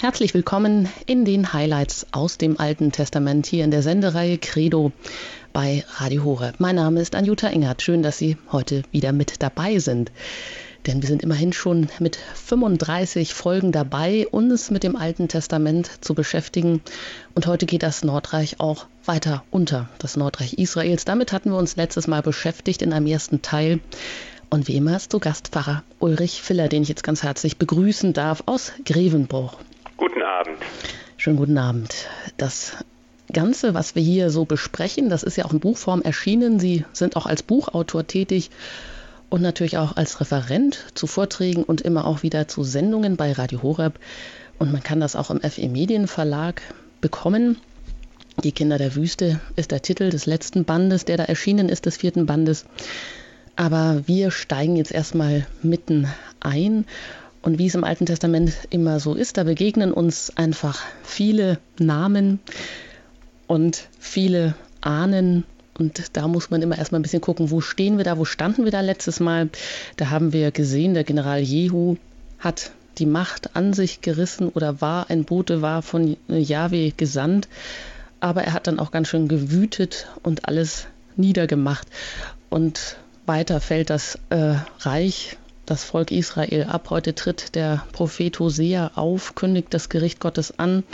Herzlich willkommen in den Highlights aus dem Alten Testament hier in der Sendereihe Credo bei Radio Horeb. Mein Name ist Anjuta Engert. Schön, dass Sie heute wieder mit dabei sind. Denn wir sind immerhin schon mit 35 Folgen dabei, uns mit dem Alten Testament zu beschäftigen. Und heute geht das Nordreich auch weiter unter, das Nordreich Israels. Damit hatten wir uns letztes Mal beschäftigt in einem ersten Teil. Und wie immer ist zu Gastpfarrer Ulrich Filler, den ich jetzt ganz herzlich begrüßen darf aus Grevenbruch. Guten Abend. Schönen guten Abend. Das Ganze, was wir hier so besprechen, das ist ja auch in Buchform erschienen. Sie sind auch als Buchautor tätig und natürlich auch als Referent zu Vorträgen und immer auch wieder zu Sendungen bei Radio Horeb. Und man kann das auch im FE Medienverlag bekommen. Die Kinder der Wüste ist der Titel des letzten Bandes, der da erschienen ist, des vierten Bandes. Aber wir steigen jetzt erstmal mitten ein und wie es im Alten Testament immer so ist, da begegnen uns einfach viele Namen und viele Ahnen. Und da muss man immer erstmal ein bisschen gucken, wo stehen wir da, wo standen wir da letztes Mal. Da haben wir gesehen, der General Jehu hat die Macht an sich gerissen oder war ein Bote, war von Yahweh gesandt. Aber er hat dann auch ganz schön gewütet und alles niedergemacht. Und weiter fällt das äh, Reich das Volk Israel ab. Heute tritt der Prophet Hosea auf, kündigt das Gericht Gottes an.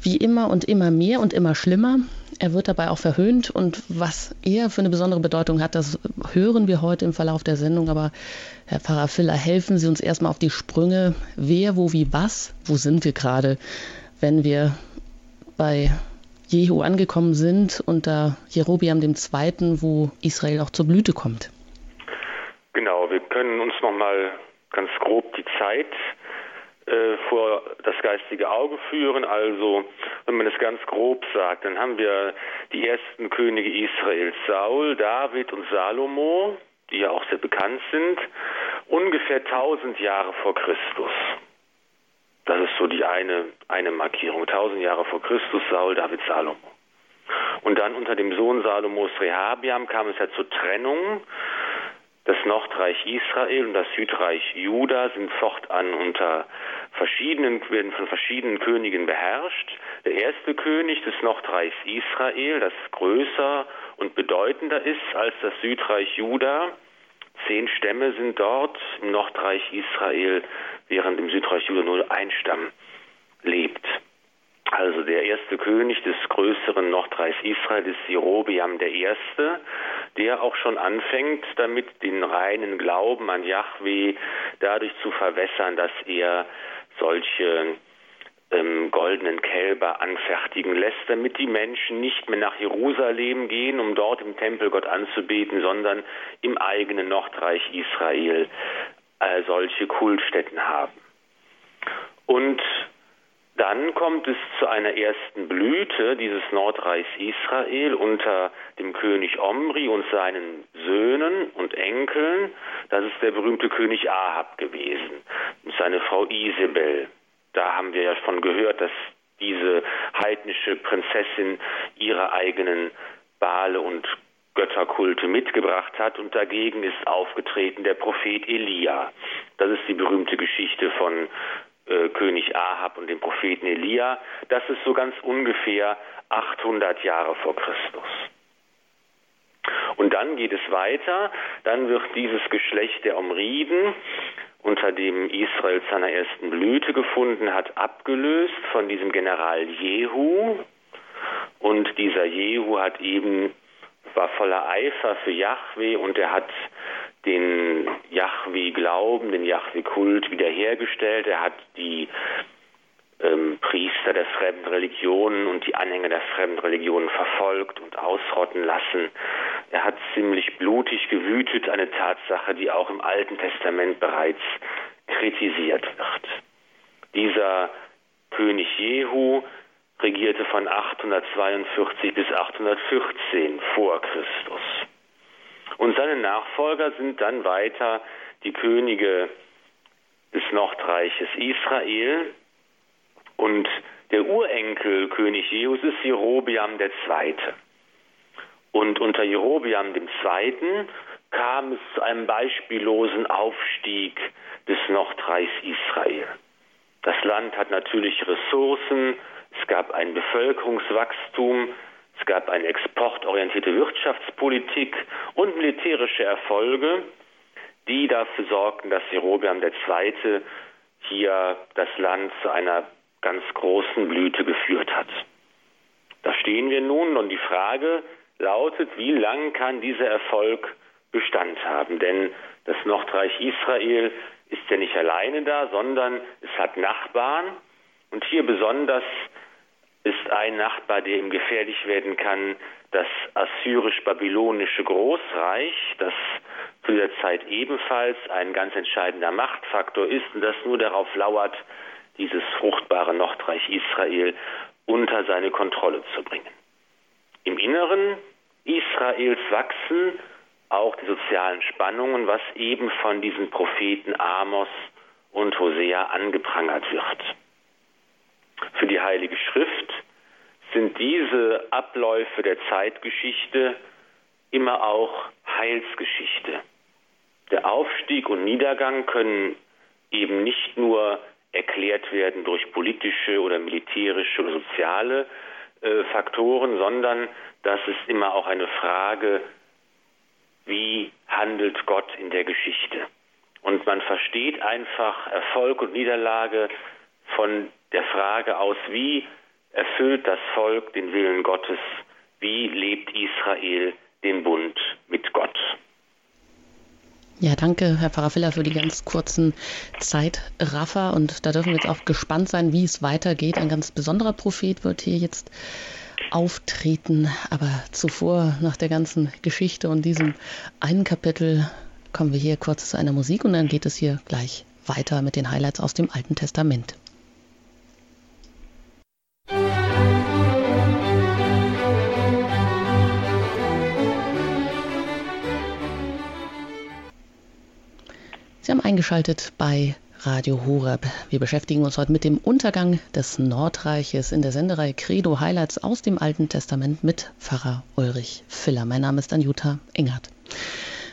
Wie immer und immer mehr und immer schlimmer. Er wird dabei auch verhöhnt und was er für eine besondere Bedeutung hat, das hören wir heute im Verlauf der Sendung. Aber Herr Pfarrer Filler, helfen Sie uns erstmal auf die Sprünge. Wer, wo, wie, was? Wo sind wir gerade, wenn wir bei Jehu angekommen sind unter Jerobiam II., wo Israel auch zur Blüte kommt? Genau, wir können uns nochmal ganz grob die Zeit äh, vor das geistige Auge führen. Also, wenn man es ganz grob sagt, dann haben wir die ersten Könige Israels, Saul, David und Salomo, die ja auch sehr bekannt sind, ungefähr 1000 Jahre vor Christus. Das ist so die eine, eine Markierung. 1000 Jahre vor Christus, Saul, David, Salomo. Und dann unter dem Sohn Salomos Rehabiam kam es ja zur Trennung das Nordreich Israel und das Südreich Juda sind fortan unter verschiedenen, werden von verschiedenen Königen beherrscht. Der erste König des Nordreichs Israel, das größer und bedeutender ist als das Südreich Juda. Zehn Stämme sind dort im Nordreich Israel, während im Südreich Juda nur ein Stamm lebt. Also der erste König des größeren Nordreichs Israel ist Jerobiam I., der auch schon anfängt, damit den reinen Glauben an Yahweh dadurch zu verwässern, dass er solche ähm, goldenen Kälber anfertigen lässt, damit die Menschen nicht mehr nach Jerusalem gehen, um dort im Tempel Gott anzubeten, sondern im eigenen Nordreich Israel äh, solche Kultstätten haben. Und dann kommt es zu einer ersten Blüte dieses Nordreichs Israel unter dem König Omri und seinen Söhnen und Enkeln. Das ist der berühmte König Ahab gewesen und seine Frau Isabel. Da haben wir ja von gehört, dass diese heidnische Prinzessin ihre eigenen Bale und Götterkulte mitgebracht hat und dagegen ist aufgetreten der Prophet Elia. Das ist die berühmte Geschichte von äh, König Ahab und dem Propheten Elia. Das ist so ganz ungefähr 800 Jahre vor Christus. Und dann geht es weiter, dann wird dieses Geschlecht der Omriden, unter dem Israel seiner ersten Blüte gefunden hat, abgelöst von diesem General Jehu. Und dieser Jehu hat eben, war voller Eifer für Yahweh und er hat den Yahweh-Glauben, den Yahweh-Kult wiederhergestellt. Er hat die ähm, Priester der fremden Religionen und die Anhänger der fremden Religionen verfolgt und ausrotten lassen. Er hat ziemlich blutig gewütet, eine Tatsache, die auch im Alten Testament bereits kritisiert wird. Dieser König Jehu regierte von 842 bis 814 vor Christus. Und seine Nachfolger sind dann weiter die Könige des Nordreiches Israel und der Urenkel König Jehus ist Jerobiam II. Und unter Jerobiam II. kam es zu einem beispiellosen Aufstieg des Nordreichs Israel. Das Land hat natürliche Ressourcen, es gab ein Bevölkerungswachstum, es gab eine exportorientierte Wirtschaftspolitik und militärische Erfolge, die dafür sorgten, dass Jerobeam II. hier das Land zu einer ganz großen Blüte geführt hat. Da stehen wir nun und die Frage lautet, wie lang kann dieser Erfolg Bestand haben? Denn das Nordreich Israel ist ja nicht alleine da, sondern es hat Nachbarn und hier besonders ist ein Nachbar, der ihm gefährlich werden kann, das assyrisch-babylonische Großreich, das zu der Zeit ebenfalls ein ganz entscheidender Machtfaktor ist und das nur darauf lauert, dieses fruchtbare Nordreich Israel unter seine Kontrolle zu bringen. Im Inneren Israels wachsen auch die sozialen Spannungen, was eben von diesen Propheten Amos und Hosea angeprangert wird. Für die Heilige Schrift sind diese Abläufe der Zeitgeschichte immer auch Heilsgeschichte. Der Aufstieg und Niedergang können eben nicht nur erklärt werden durch politische oder militärische oder soziale äh, Faktoren, sondern das ist immer auch eine Frage, wie handelt Gott in der Geschichte. Und man versteht einfach Erfolg und Niederlage von der Frage aus, wie erfüllt das Volk den Willen Gottes, wie lebt Israel den Bund mit Gott. Ja, danke, Herr Pfarrer für die ganz kurzen Zeitraffer. Und da dürfen wir jetzt auch gespannt sein, wie es weitergeht. Ein ganz besonderer Prophet wird hier jetzt auftreten. Aber zuvor, nach der ganzen Geschichte und diesem einen Kapitel, kommen wir hier kurz zu einer Musik und dann geht es hier gleich weiter mit den Highlights aus dem Alten Testament. Sie haben eingeschaltet bei Radio Horeb. Wir beschäftigen uns heute mit dem Untergang des Nordreiches in der Senderei Credo Highlights aus dem Alten Testament mit Pfarrer Ulrich Filler. Mein Name ist Anjuta Engert.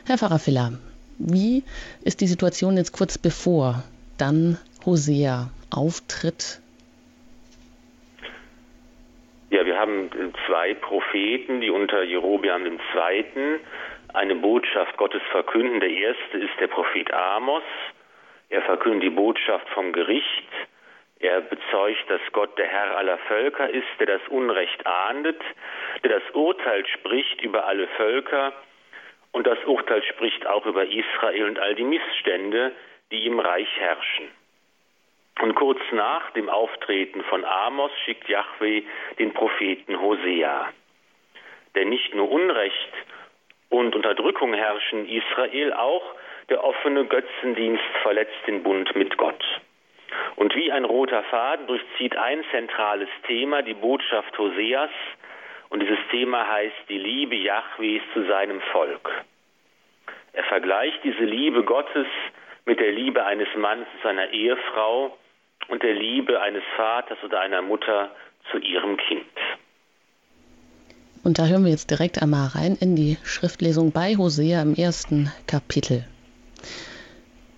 Herr Pfarrer Filler, wie ist die Situation jetzt kurz bevor dann Hosea auftritt? Ja, wir haben zwei Propheten, die unter Jerobeam II eine Botschaft Gottes verkünden. Der erste ist der Prophet Amos. Er verkündet die Botschaft vom Gericht. Er bezeugt, dass Gott der Herr aller Völker ist, der das Unrecht ahndet, der das Urteil spricht über alle Völker und das Urteil spricht auch über Israel und all die Missstände, die im Reich herrschen. Und kurz nach dem Auftreten von Amos schickt Yahweh den Propheten Hosea, der nicht nur Unrecht und Unterdrückung herrschen Israel, auch der offene Götzendienst verletzt den Bund mit Gott. Und wie ein roter Faden durchzieht ein zentrales Thema die Botschaft Hoseas, und dieses Thema heißt die Liebe Jahwes zu seinem Volk. Er vergleicht diese Liebe Gottes mit der Liebe eines Mannes zu seiner Ehefrau und der Liebe eines Vaters oder einer Mutter zu ihrem Kind. Und da hören wir jetzt direkt einmal rein in die Schriftlesung bei Hosea im ersten Kapitel.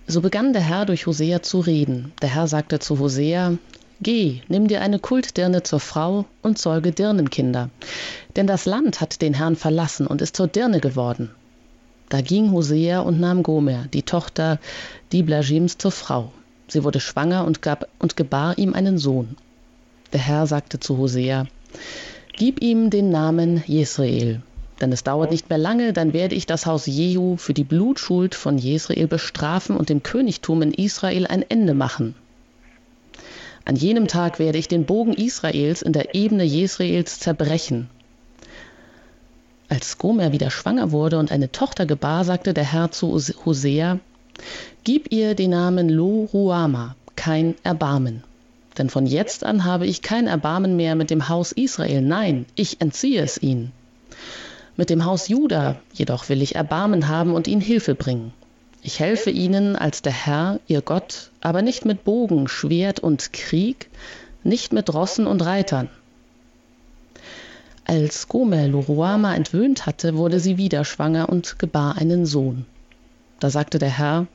So begann der Herr durch Hosea zu reden. Der Herr sagte zu Hosea, Geh, nimm dir eine Kultdirne zur Frau und zeuge Dirnenkinder. Denn das Land hat den Herrn verlassen und ist zur Dirne geworden. Da ging Hosea und nahm Gomer, die Tochter Diblajims, zur Frau. Sie wurde schwanger und, gab, und gebar ihm einen Sohn. Der Herr sagte zu Hosea, Gib ihm den Namen Jesrael. Denn es dauert nicht mehr lange, dann werde ich das Haus Jehu für die Blutschuld von Jesrael bestrafen und dem Königtum in Israel ein Ende machen. An jenem Tag werde ich den Bogen Israels in der Ebene Jesraels zerbrechen. Als Gomer wieder schwanger wurde und eine Tochter gebar, sagte der Herr zu Hosea, Gib ihr den Namen Lo Ruama, kein Erbarmen. Denn von jetzt an habe ich kein Erbarmen mehr mit dem Haus Israel, nein, ich entziehe es ihnen. Mit dem Haus Juda jedoch will ich Erbarmen haben und ihnen Hilfe bringen. Ich helfe ihnen als der Herr, ihr Gott, aber nicht mit Bogen, Schwert und Krieg, nicht mit Rossen und Reitern. Als Gomer Loruama entwöhnt hatte, wurde sie wieder schwanger und gebar einen Sohn. Da sagte der Herr,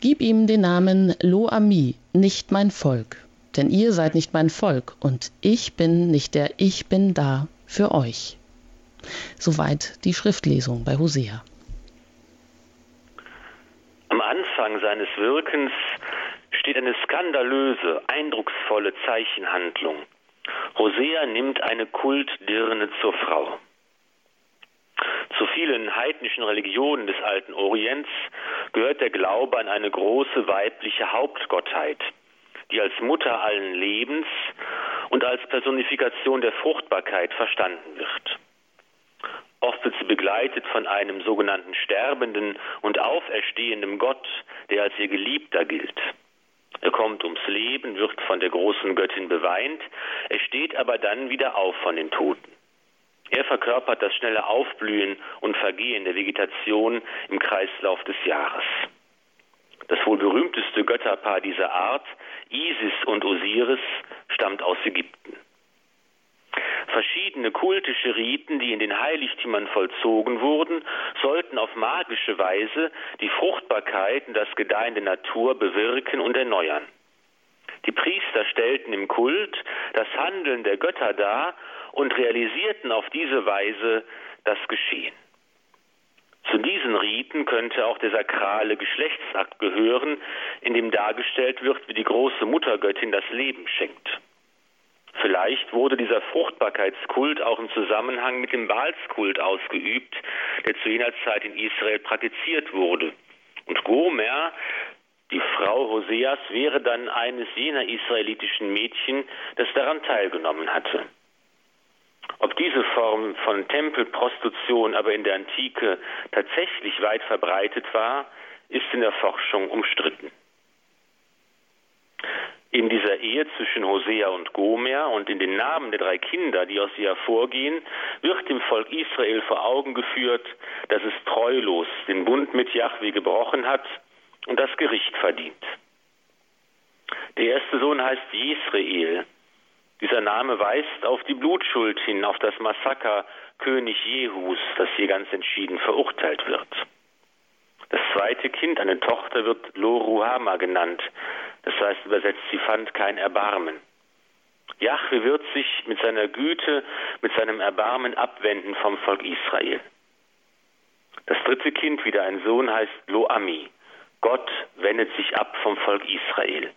Gib ihm den Namen Lo-Ami, nicht mein Volk, denn ihr seid nicht mein Volk und ich bin nicht der Ich bin da für euch. Soweit die Schriftlesung bei Hosea. Am Anfang seines Wirkens steht eine skandalöse, eindrucksvolle Zeichenhandlung. Hosea nimmt eine Kultdirne zur Frau. Zu vielen heidnischen Religionen des alten Orients gehört der Glaube an eine große weibliche Hauptgottheit, die als Mutter allen Lebens und als Personifikation der Fruchtbarkeit verstanden wird. Oft wird sie begleitet von einem sogenannten sterbenden und auferstehenden Gott, der als ihr Geliebter gilt. Er kommt ums Leben, wird von der großen Göttin beweint, er steht aber dann wieder auf von den Toten. Er verkörpert das schnelle Aufblühen und Vergehen der Vegetation im Kreislauf des Jahres. Das wohl berühmteste Götterpaar dieser Art, Isis und Osiris, stammt aus Ägypten. Verschiedene kultische Riten, die in den Heiligtümern vollzogen wurden, sollten auf magische Weise die Fruchtbarkeit und das Gedeihen der Natur bewirken und erneuern. Die Priester stellten im Kult das Handeln der Götter dar und realisierten auf diese Weise das Geschehen. Zu diesen Riten könnte auch der sakrale Geschlechtsakt gehören, in dem dargestellt wird, wie die große Muttergöttin das Leben schenkt. Vielleicht wurde dieser Fruchtbarkeitskult auch im Zusammenhang mit dem Baalskult ausgeübt, der zu jener Zeit in Israel praktiziert wurde. Und Gomer, die Frau Hoseas, wäre dann eines jener israelitischen Mädchen, das daran teilgenommen hatte. Ob diese Form von Tempelprostitution aber in der Antike tatsächlich weit verbreitet war, ist in der Forschung umstritten. In dieser Ehe zwischen Hosea und Gomer und in den Namen der drei Kinder, die aus ihr hervorgehen, wird dem Volk Israel vor Augen geführt, dass es treulos den Bund mit Jahwe gebrochen hat und das Gericht verdient. Der erste Sohn heißt Jesrael. Dieser Name weist auf die Blutschuld hin, auf das Massaker König Jehus, das hier ganz entschieden verurteilt wird. Das zweite Kind, eine Tochter, wird Loruhama genannt. Das heißt übersetzt, sie fand kein Erbarmen. Jahwe wird sich mit seiner Güte, mit seinem Erbarmen abwenden vom Volk Israel. Das dritte Kind, wieder ein Sohn, heißt Loami. Gott wendet sich ab vom Volk Israel.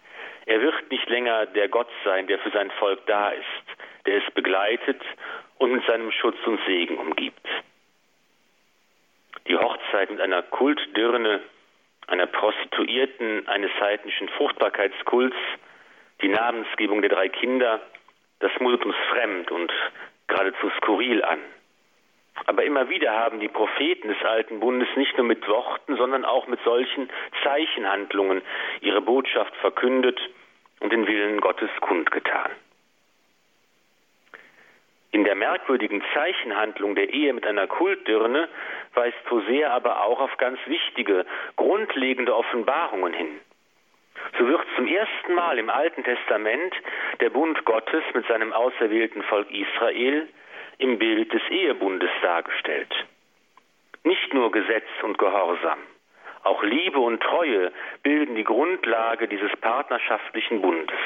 Er wird nicht länger der Gott sein, der für sein Volk da ist, der es begleitet und mit seinem Schutz und Segen umgibt. Die Hochzeit mit einer Kultdirne einer Prostituierten, eines heidnischen Fruchtbarkeitskults, die Namensgebung der drei Kinder, das mutet uns fremd und geradezu skurril an. Aber immer wieder haben die Propheten des alten Bundes nicht nur mit Worten, sondern auch mit solchen Zeichenhandlungen ihre Botschaft verkündet und den Willen Gottes kundgetan. In der merkwürdigen Zeichenhandlung der Ehe mit einer Kultdirne weist Hosea aber auch auf ganz wichtige, grundlegende Offenbarungen hin. So wird zum ersten Mal im Alten Testament der Bund Gottes mit seinem auserwählten Volk Israel im Bild des Ehebundes dargestellt. Nicht nur Gesetz und Gehorsam, auch Liebe und Treue bilden die Grundlage dieses partnerschaftlichen Bundes.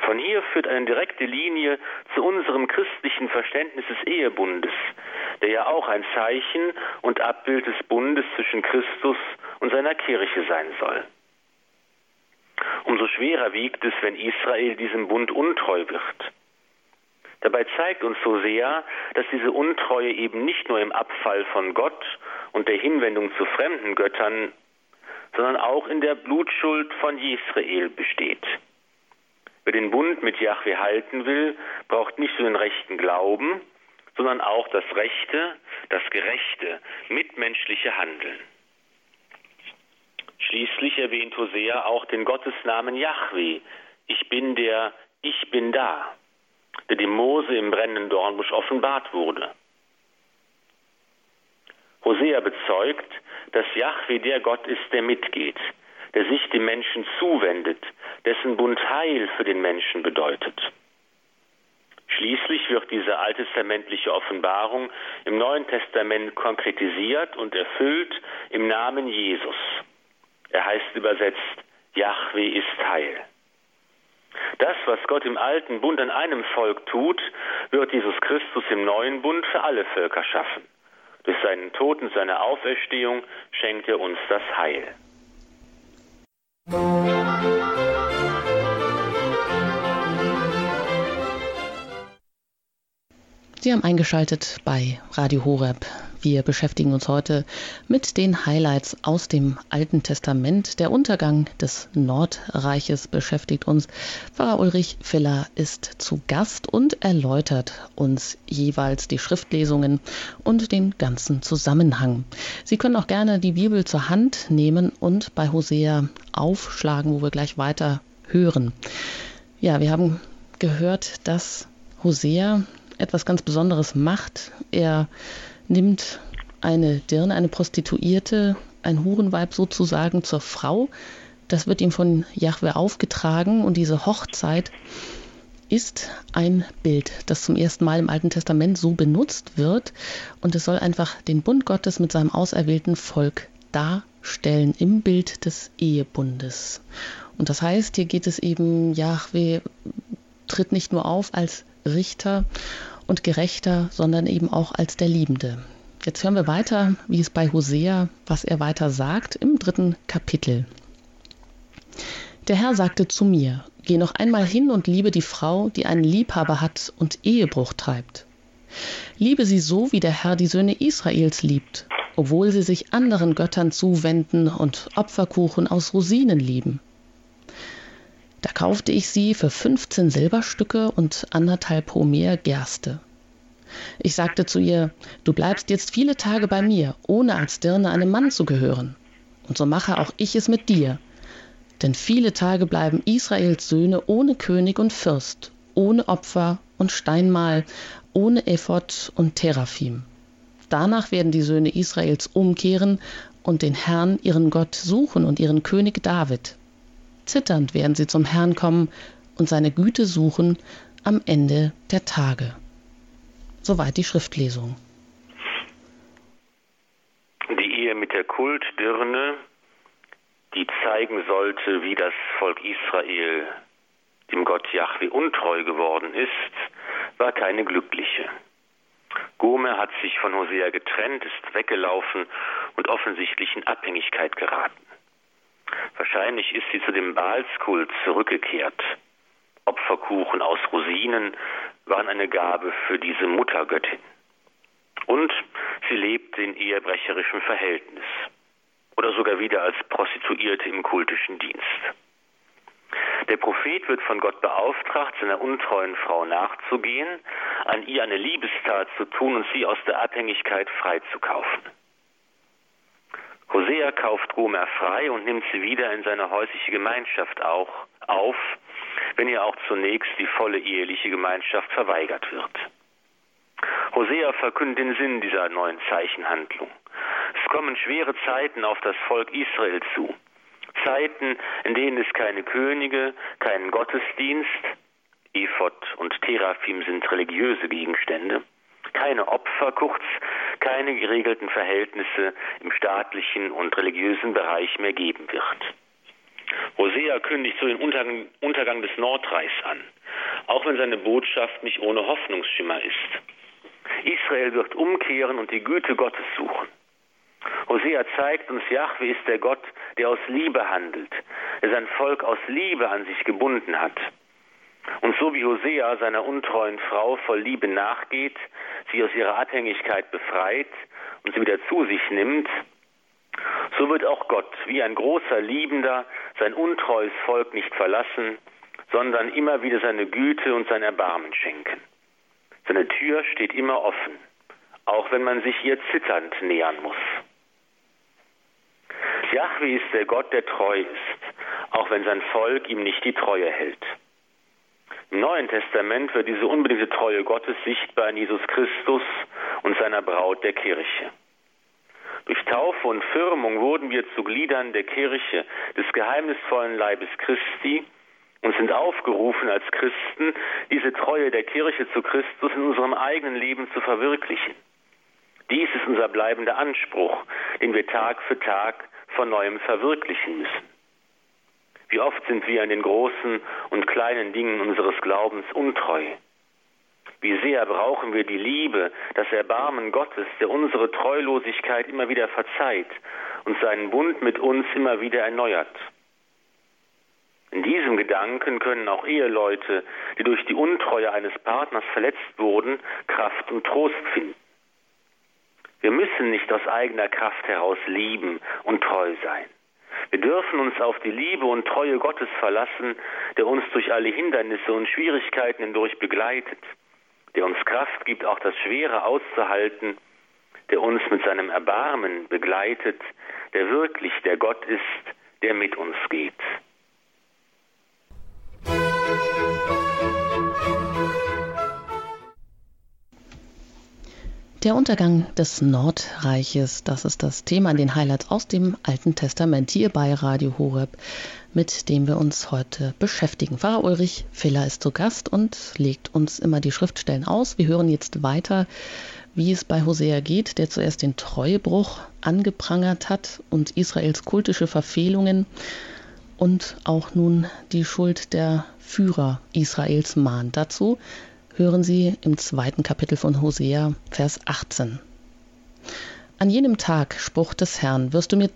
Von hier führt eine direkte Linie zu unserem christlichen Verständnis des Ehebundes, der ja auch ein Zeichen und Abbild des Bundes zwischen Christus und seiner Kirche sein soll. Umso schwerer wiegt es, wenn Israel diesem Bund untreu wird. Dabei zeigt uns so sehr, dass diese Untreue eben nicht nur im Abfall von Gott und der Hinwendung zu fremden Göttern, sondern auch in der Blutschuld von Israel besteht. Wer den Bund mit Jahwe halten will, braucht nicht nur den rechten Glauben, sondern auch das rechte, das gerechte, mitmenschliche Handeln. Schließlich erwähnt Hosea auch den Gottesnamen Jahwe. Ich bin der, ich bin da, der dem Mose im brennenden Dornbusch offenbart wurde. Hosea bezeugt, dass Jahwe der Gott ist, der mitgeht, der sich dem Menschen zuwendet, dessen Bund Heil für den Menschen bedeutet. Schließlich wird diese alttestamentliche Offenbarung im Neuen Testament konkretisiert und erfüllt im Namen Jesus. Er heißt übersetzt, Yahweh ist Heil. Das, was Gott im alten Bund an einem Volk tut, wird Jesus Christus im neuen Bund für alle Völker schaffen. Durch seinen Tod und seine Auferstehung schenkt er uns das Heil. Sie haben eingeschaltet bei Radio Horeb. Wir beschäftigen uns heute mit den Highlights aus dem Alten Testament. Der Untergang des Nordreiches beschäftigt uns. Pfarrer Ulrich Filler ist zu Gast und erläutert uns jeweils die Schriftlesungen und den ganzen Zusammenhang. Sie können auch gerne die Bibel zur Hand nehmen und bei Hosea aufschlagen, wo wir gleich weiter hören. Ja, wir haben gehört, dass Hosea etwas ganz Besonderes macht. Er nimmt eine Dirne, eine Prostituierte, ein Hurenweib sozusagen zur Frau. Das wird ihm von Jahwe aufgetragen und diese Hochzeit ist ein Bild, das zum ersten Mal im Alten Testament so benutzt wird und es soll einfach den Bund Gottes mit seinem auserwählten Volk darstellen im Bild des Ehebundes. Und das heißt, hier geht es eben, Jahwe tritt nicht nur auf als Richter und Gerechter, sondern eben auch als der Liebende. Jetzt hören wir weiter, wie es bei Hosea, was er weiter sagt im dritten Kapitel. Der Herr sagte zu mir, geh noch einmal hin und liebe die Frau, die einen Liebhaber hat und Ehebruch treibt. Liebe sie so, wie der Herr die Söhne Israels liebt, obwohl sie sich anderen Göttern zuwenden und Opferkuchen aus Rosinen lieben. Da kaufte ich sie für 15 Silberstücke und anderthalb Homer Gerste. Ich sagte zu ihr, du bleibst jetzt viele Tage bei mir, ohne als Dirne einem Mann zu gehören. Und so mache auch ich es mit dir. Denn viele Tage bleiben Israels Söhne ohne König und Fürst, ohne Opfer und Steinmal, ohne Ephod und Teraphim. Danach werden die Söhne Israels umkehren und den Herrn, ihren Gott, suchen und ihren König David. Zitternd werden sie zum Herrn kommen und seine Güte suchen am Ende der Tage. Soweit die Schriftlesung. Die Ehe mit der Kultdirne, die zeigen sollte, wie das Volk Israel dem Gott Yahweh untreu geworden ist, war keine glückliche. Gomer hat sich von Hosea getrennt, ist weggelaufen und offensichtlich in Abhängigkeit geraten. Wahrscheinlich ist sie zu dem Baalskult zurückgekehrt. Opferkuchen aus Rosinen waren eine Gabe für diese Muttergöttin. Und sie lebte in ehebrecherischen Verhältnis oder sogar wieder als Prostituierte im kultischen Dienst. Der Prophet wird von Gott beauftragt, seiner untreuen Frau nachzugehen, an ihr eine Liebestat zu tun und sie aus der Abhängigkeit freizukaufen. Hosea kauft Gomer frei und nimmt sie wieder in seine häusliche Gemeinschaft auch auf, wenn ihr auch zunächst die volle eheliche Gemeinschaft verweigert wird. Hosea verkündet den Sinn dieser neuen Zeichenhandlung. Es kommen schwere Zeiten auf das Volk Israel zu. Zeiten, in denen es keine Könige, keinen Gottesdienst, Ephod und Teraphim sind religiöse Gegenstände, keine Opfer, kurz keine geregelten Verhältnisse im staatlichen und religiösen Bereich mehr geben wird. Hosea kündigt so den Untergang, des Nordreichs an, auch wenn seine Botschaft nicht ohne Hoffnungsschimmer ist. Israel wird umkehren und die Güte Gottes suchen. Hosea zeigt uns, Jahwe ist der Gott, der aus Liebe handelt, der sein Volk aus Liebe an sich gebunden hat. Und so wie Hosea seiner untreuen Frau voll Liebe nachgeht, sie aus ihrer Abhängigkeit befreit und sie wieder zu sich nimmt, so wird auch Gott wie ein großer Liebender sein untreues Volk nicht verlassen, sondern immer wieder seine Güte und sein Erbarmen schenken. Seine Tür steht immer offen, auch wenn man sich ihr zitternd nähern muss. Jahwe ist der Gott, der treu ist, auch wenn sein Volk ihm nicht die Treue hält. Im Neuen Testament wird diese unbedingte Treue Gottes sichtbar in Jesus Christus und seiner Braut der Kirche. Durch Taufe und Firmung wurden wir zu Gliedern der Kirche, des geheimnisvollen Leibes Christi, und sind aufgerufen als Christen, diese Treue der Kirche zu Christus in unserem eigenen Leben zu verwirklichen. Dies ist unser bleibender Anspruch, den wir Tag für Tag von neuem verwirklichen müssen. Wie oft sind wir in den großen und kleinen Dingen unseres Glaubens untreu. Wie sehr brauchen wir die Liebe, das Erbarmen Gottes, der unsere Treulosigkeit immer wieder verzeiht und seinen Bund mit uns immer wieder erneuert. In diesem Gedanken können auch Eheleute, die durch die Untreue eines Partners verletzt wurden, Kraft und Trost finden. Wir müssen nicht aus eigener Kraft heraus lieben und treu sein. Wir dürfen uns auf die Liebe und Treue Gottes verlassen, der uns durch alle Hindernisse und Schwierigkeiten hindurch begleitet, der uns Kraft gibt, auch das Schwere auszuhalten, der uns mit seinem Erbarmen begleitet, der wirklich der Gott ist, der mit uns geht. Der Untergang des Nordreiches, das ist das Thema in den Highlights aus dem Alten Testament hier bei Radio Horeb, mit dem wir uns heute beschäftigen. Pfarrer Ulrich Filler ist zu Gast und legt uns immer die Schriftstellen aus. Wir hören jetzt weiter, wie es bei Hosea geht, der zuerst den Treuebruch angeprangert hat und Israels kultische Verfehlungen und auch nun die Schuld der Führer Israels mahnt. Dazu hören Sie im zweiten Kapitel von Hosea, Vers 18. An jenem Tag, Spruch des Herrn, wirst du mir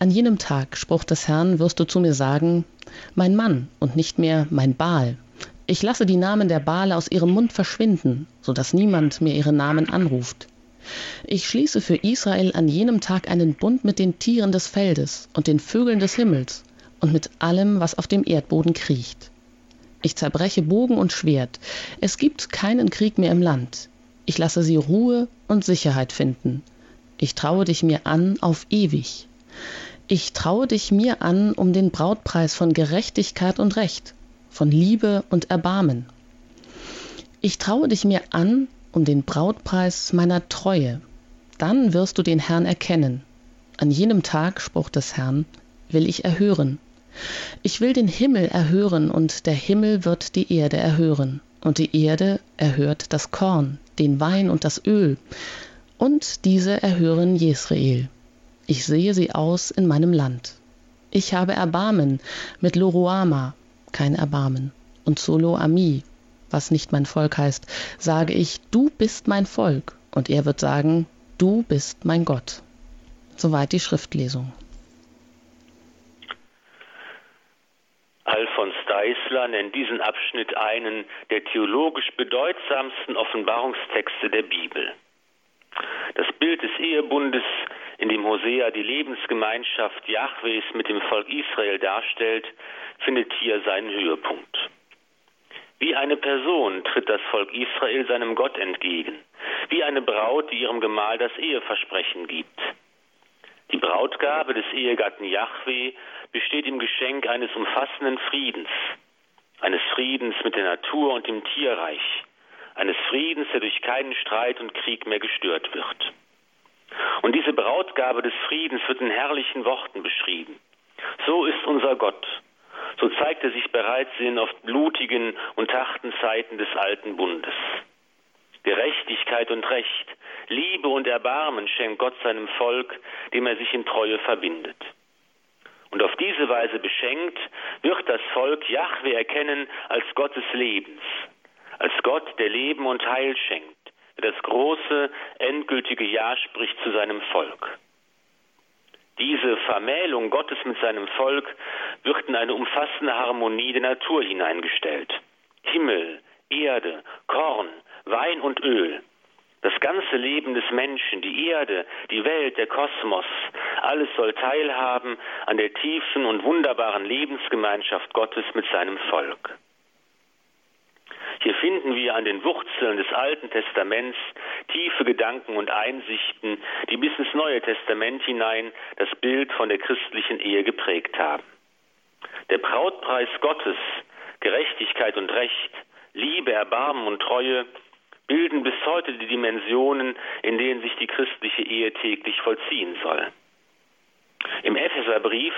an jenem Tag, Spruch des Herrn, wirst du zu mir sagen, mein Mann und nicht mehr mein Baal. Ich lasse die Namen der Baale aus ihrem Mund verschwinden, so dass niemand mehr ihre Namen anruft. Ich schließe für Israel an jenem Tag einen Bund mit den Tieren des Feldes und den Vögeln des Himmels und mit allem, was auf dem Erdboden kriecht. Ich zerbreche Bogen und Schwert. Es gibt keinen Krieg mehr im Land. Ich lasse sie Ruhe und Sicherheit finden. Ich traue dich mir an auf ewig. Ich traue dich mir an um den Brautpreis von Gerechtigkeit und Recht, von Liebe und Erbarmen. Ich traue dich mir an um den Brautpreis meiner Treue. Dann wirst du den Herrn erkennen. An jenem Tag, Spruch des Herrn, will ich erhören. Ich will den Himmel erhören, und der Himmel wird die Erde erhören, und die Erde erhört das Korn, den Wein und das Öl, und diese erhören Jesrael. Ich sehe sie aus in meinem Land. Ich habe Erbarmen mit Loroama, kein Erbarmen, und Solo Ami, was nicht mein Volk heißt, sage ich, du bist mein Volk, und er wird sagen, du bist mein Gott. Soweit die Schriftlesung. Alfons Deisler nennt diesen Abschnitt einen der theologisch bedeutsamsten Offenbarungstexte der Bibel. Das Bild des Ehebundes, in dem Hosea die Lebensgemeinschaft Jahwes mit dem Volk Israel darstellt, findet hier seinen Höhepunkt. Wie eine Person tritt das Volk Israel seinem Gott entgegen, wie eine Braut, die ihrem Gemahl das Eheversprechen gibt. Die Brautgabe des Ehegatten Yahweh besteht im Geschenk eines umfassenden Friedens, eines Friedens mit der Natur und dem Tierreich, eines Friedens, der durch keinen Streit und Krieg mehr gestört wird. Und diese Brautgabe des Friedens wird in herrlichen Worten beschrieben. So ist unser Gott. So zeigt er sich bereits in oft blutigen und harten Zeiten des alten Bundes. Gerechtigkeit und Recht, Liebe und Erbarmen schenkt Gott seinem Volk, dem er sich in Treue verbindet. Und auf diese Weise beschenkt, wird das Volk Jahwe erkennen als Gott des Lebens, als Gott, der Leben und Heil schenkt, der das große, endgültige Ja spricht zu seinem Volk. Diese Vermählung Gottes mit seinem Volk wird in eine umfassende Harmonie der Natur hineingestellt. Himmel, Erde, Korn, Wein und Öl, das ganze Leben des Menschen, die Erde, die Welt, der Kosmos, alles soll teilhaben an der tiefen und wunderbaren Lebensgemeinschaft Gottes mit seinem Volk. Hier finden wir an den Wurzeln des Alten Testaments tiefe Gedanken und Einsichten, die bis ins Neue Testament hinein das Bild von der christlichen Ehe geprägt haben. Der Brautpreis Gottes, Gerechtigkeit und Recht, Liebe, Erbarmen und Treue bilden bis heute die Dimensionen, in denen sich die christliche Ehe täglich vollziehen soll. Im Epheserbrief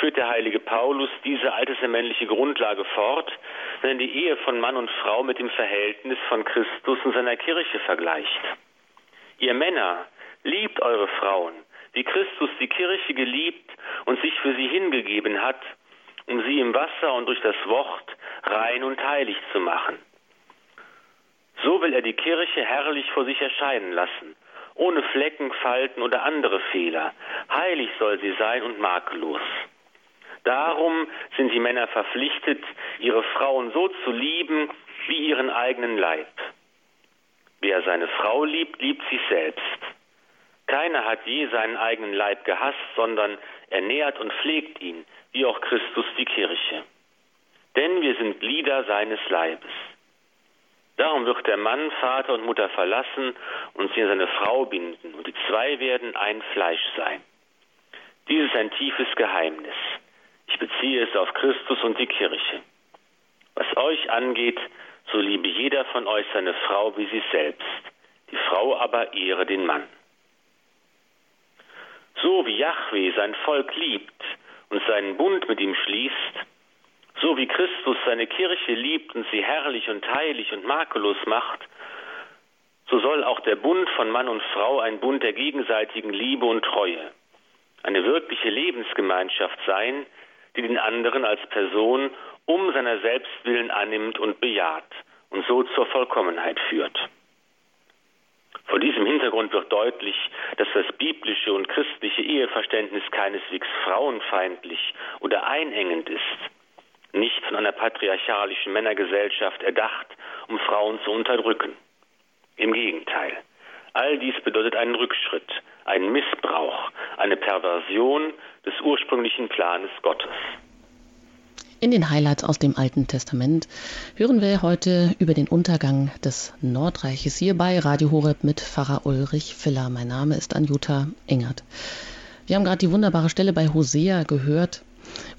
führt der heilige Paulus diese alttestamentliche Grundlage fort, wenn die Ehe von Mann und Frau mit dem Verhältnis von Christus und seiner Kirche vergleicht. Ihr Männer, liebt eure Frauen, wie Christus die Kirche geliebt und sich für sie hingegeben hat, um sie im Wasser und durch das Wort rein und heilig zu machen. So will er die Kirche herrlich vor sich erscheinen lassen, ohne Flecken, Falten oder andere Fehler. Heilig soll sie sein und makellos. Darum sind die Männer verpflichtet, ihre Frauen so zu lieben wie ihren eigenen Leib. Wer seine Frau liebt, liebt sich selbst. Keiner hat je seinen eigenen Leib gehasst, sondern ernährt und pflegt ihn, wie auch Christus die Kirche. Denn wir sind Glieder seines Leibes. Darum wird der Mann Vater und Mutter verlassen und sie an seine Frau binden, und die zwei werden ein Fleisch sein. Dies ist ein tiefes Geheimnis. Ich beziehe es auf Christus und die Kirche. Was euch angeht, so liebe jeder von euch seine Frau wie sich selbst, die Frau aber ehre den Mann. So wie Yahweh sein Volk liebt und seinen Bund mit ihm schließt, so wie Christus seine Kirche liebt und sie herrlich und heilig und makellos macht, so soll auch der Bund von Mann und Frau ein Bund der gegenseitigen Liebe und Treue, eine wirkliche Lebensgemeinschaft sein, die den anderen als Person um seiner selbst willen annimmt und bejaht und so zur Vollkommenheit führt. Vor diesem Hintergrund wird deutlich, dass das biblische und christliche Eheverständnis keineswegs frauenfeindlich oder einengend ist, nicht von einer patriarchalischen Männergesellschaft erdacht, um Frauen zu unterdrücken. Im Gegenteil. All dies bedeutet einen Rückschritt, einen Missbrauch, eine Perversion des ursprünglichen Planes Gottes. In den Highlights aus dem Alten Testament hören wir heute über den Untergang des Nordreiches hier bei Radio Horeb mit Pfarrer Ulrich Filler. Mein Name ist Anjuta Engert. Wir haben gerade die wunderbare Stelle bei Hosea gehört,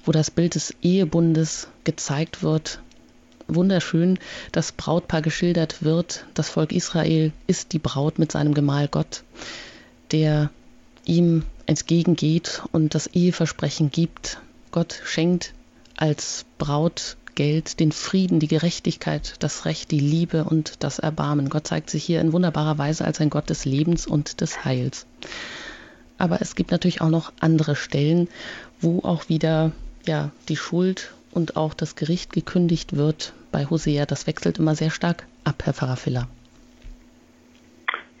wo das Bild des Ehebundes gezeigt wird. Wunderschön, das Brautpaar geschildert wird. Das Volk Israel ist die Braut mit seinem Gemahl Gott, der ihm entgegengeht und das Eheversprechen gibt. Gott schenkt als Brautgeld den Frieden, die Gerechtigkeit, das Recht, die Liebe und das Erbarmen. Gott zeigt sich hier in wunderbarer Weise als ein Gott des Lebens und des Heils. Aber es gibt natürlich auch noch andere Stellen, wo auch wieder ja, die Schuld und auch das Gericht gekündigt wird bei Hosea. Das wechselt immer sehr stark ab, Herr Pfarrer Filler.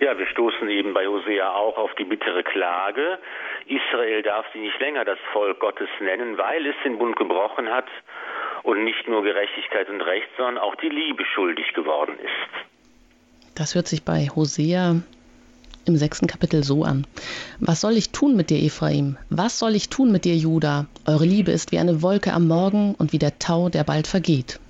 Ja, wir stoßen eben bei Hosea auch auf die bittere Klage. Israel darf sie nicht länger das Volk Gottes nennen, weil es den Bund gebrochen hat und nicht nur Gerechtigkeit und Recht, sondern auch die Liebe schuldig geworden ist. Das hört sich bei Hosea im sechsten Kapitel so an. Was soll ich tun mit dir, Ephraim? Was soll ich tun mit dir, Juda? Eure Liebe ist wie eine Wolke am Morgen und wie der Tau, der bald vergeht.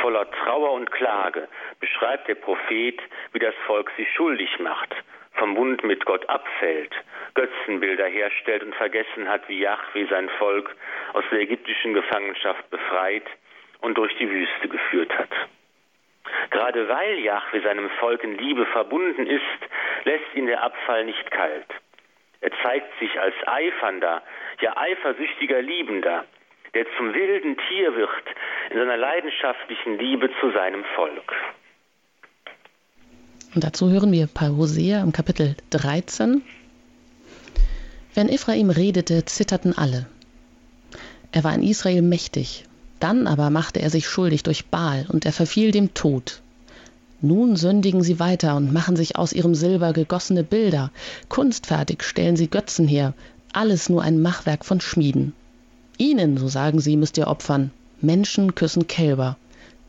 Voller Trauer und Klage beschreibt der Prophet, wie das Volk sich schuldig macht, vom Bund mit Gott abfällt, Götzenbilder herstellt und vergessen hat, wie Yahweh sein Volk aus der ägyptischen Gefangenschaft befreit und durch die Wüste geführt hat. Gerade weil Yahweh seinem Volk in Liebe verbunden ist, lässt ihn der Abfall nicht kalt. Er zeigt sich als eifernder, ja eifersüchtiger Liebender, der zum wilden Tier wird in seiner leidenschaftlichen Liebe zu seinem Volk. Und dazu hören wir bei Hosea im Kapitel 13. Wenn Ephraim redete, zitterten alle. Er war in Israel mächtig, dann aber machte er sich schuldig durch Baal und er verfiel dem Tod. Nun sündigen sie weiter und machen sich aus ihrem Silber gegossene Bilder. Kunstfertig stellen sie Götzen her, alles nur ein Machwerk von Schmieden. Ihnen, so sagen sie, müsst ihr opfern. Menschen küssen Kälber.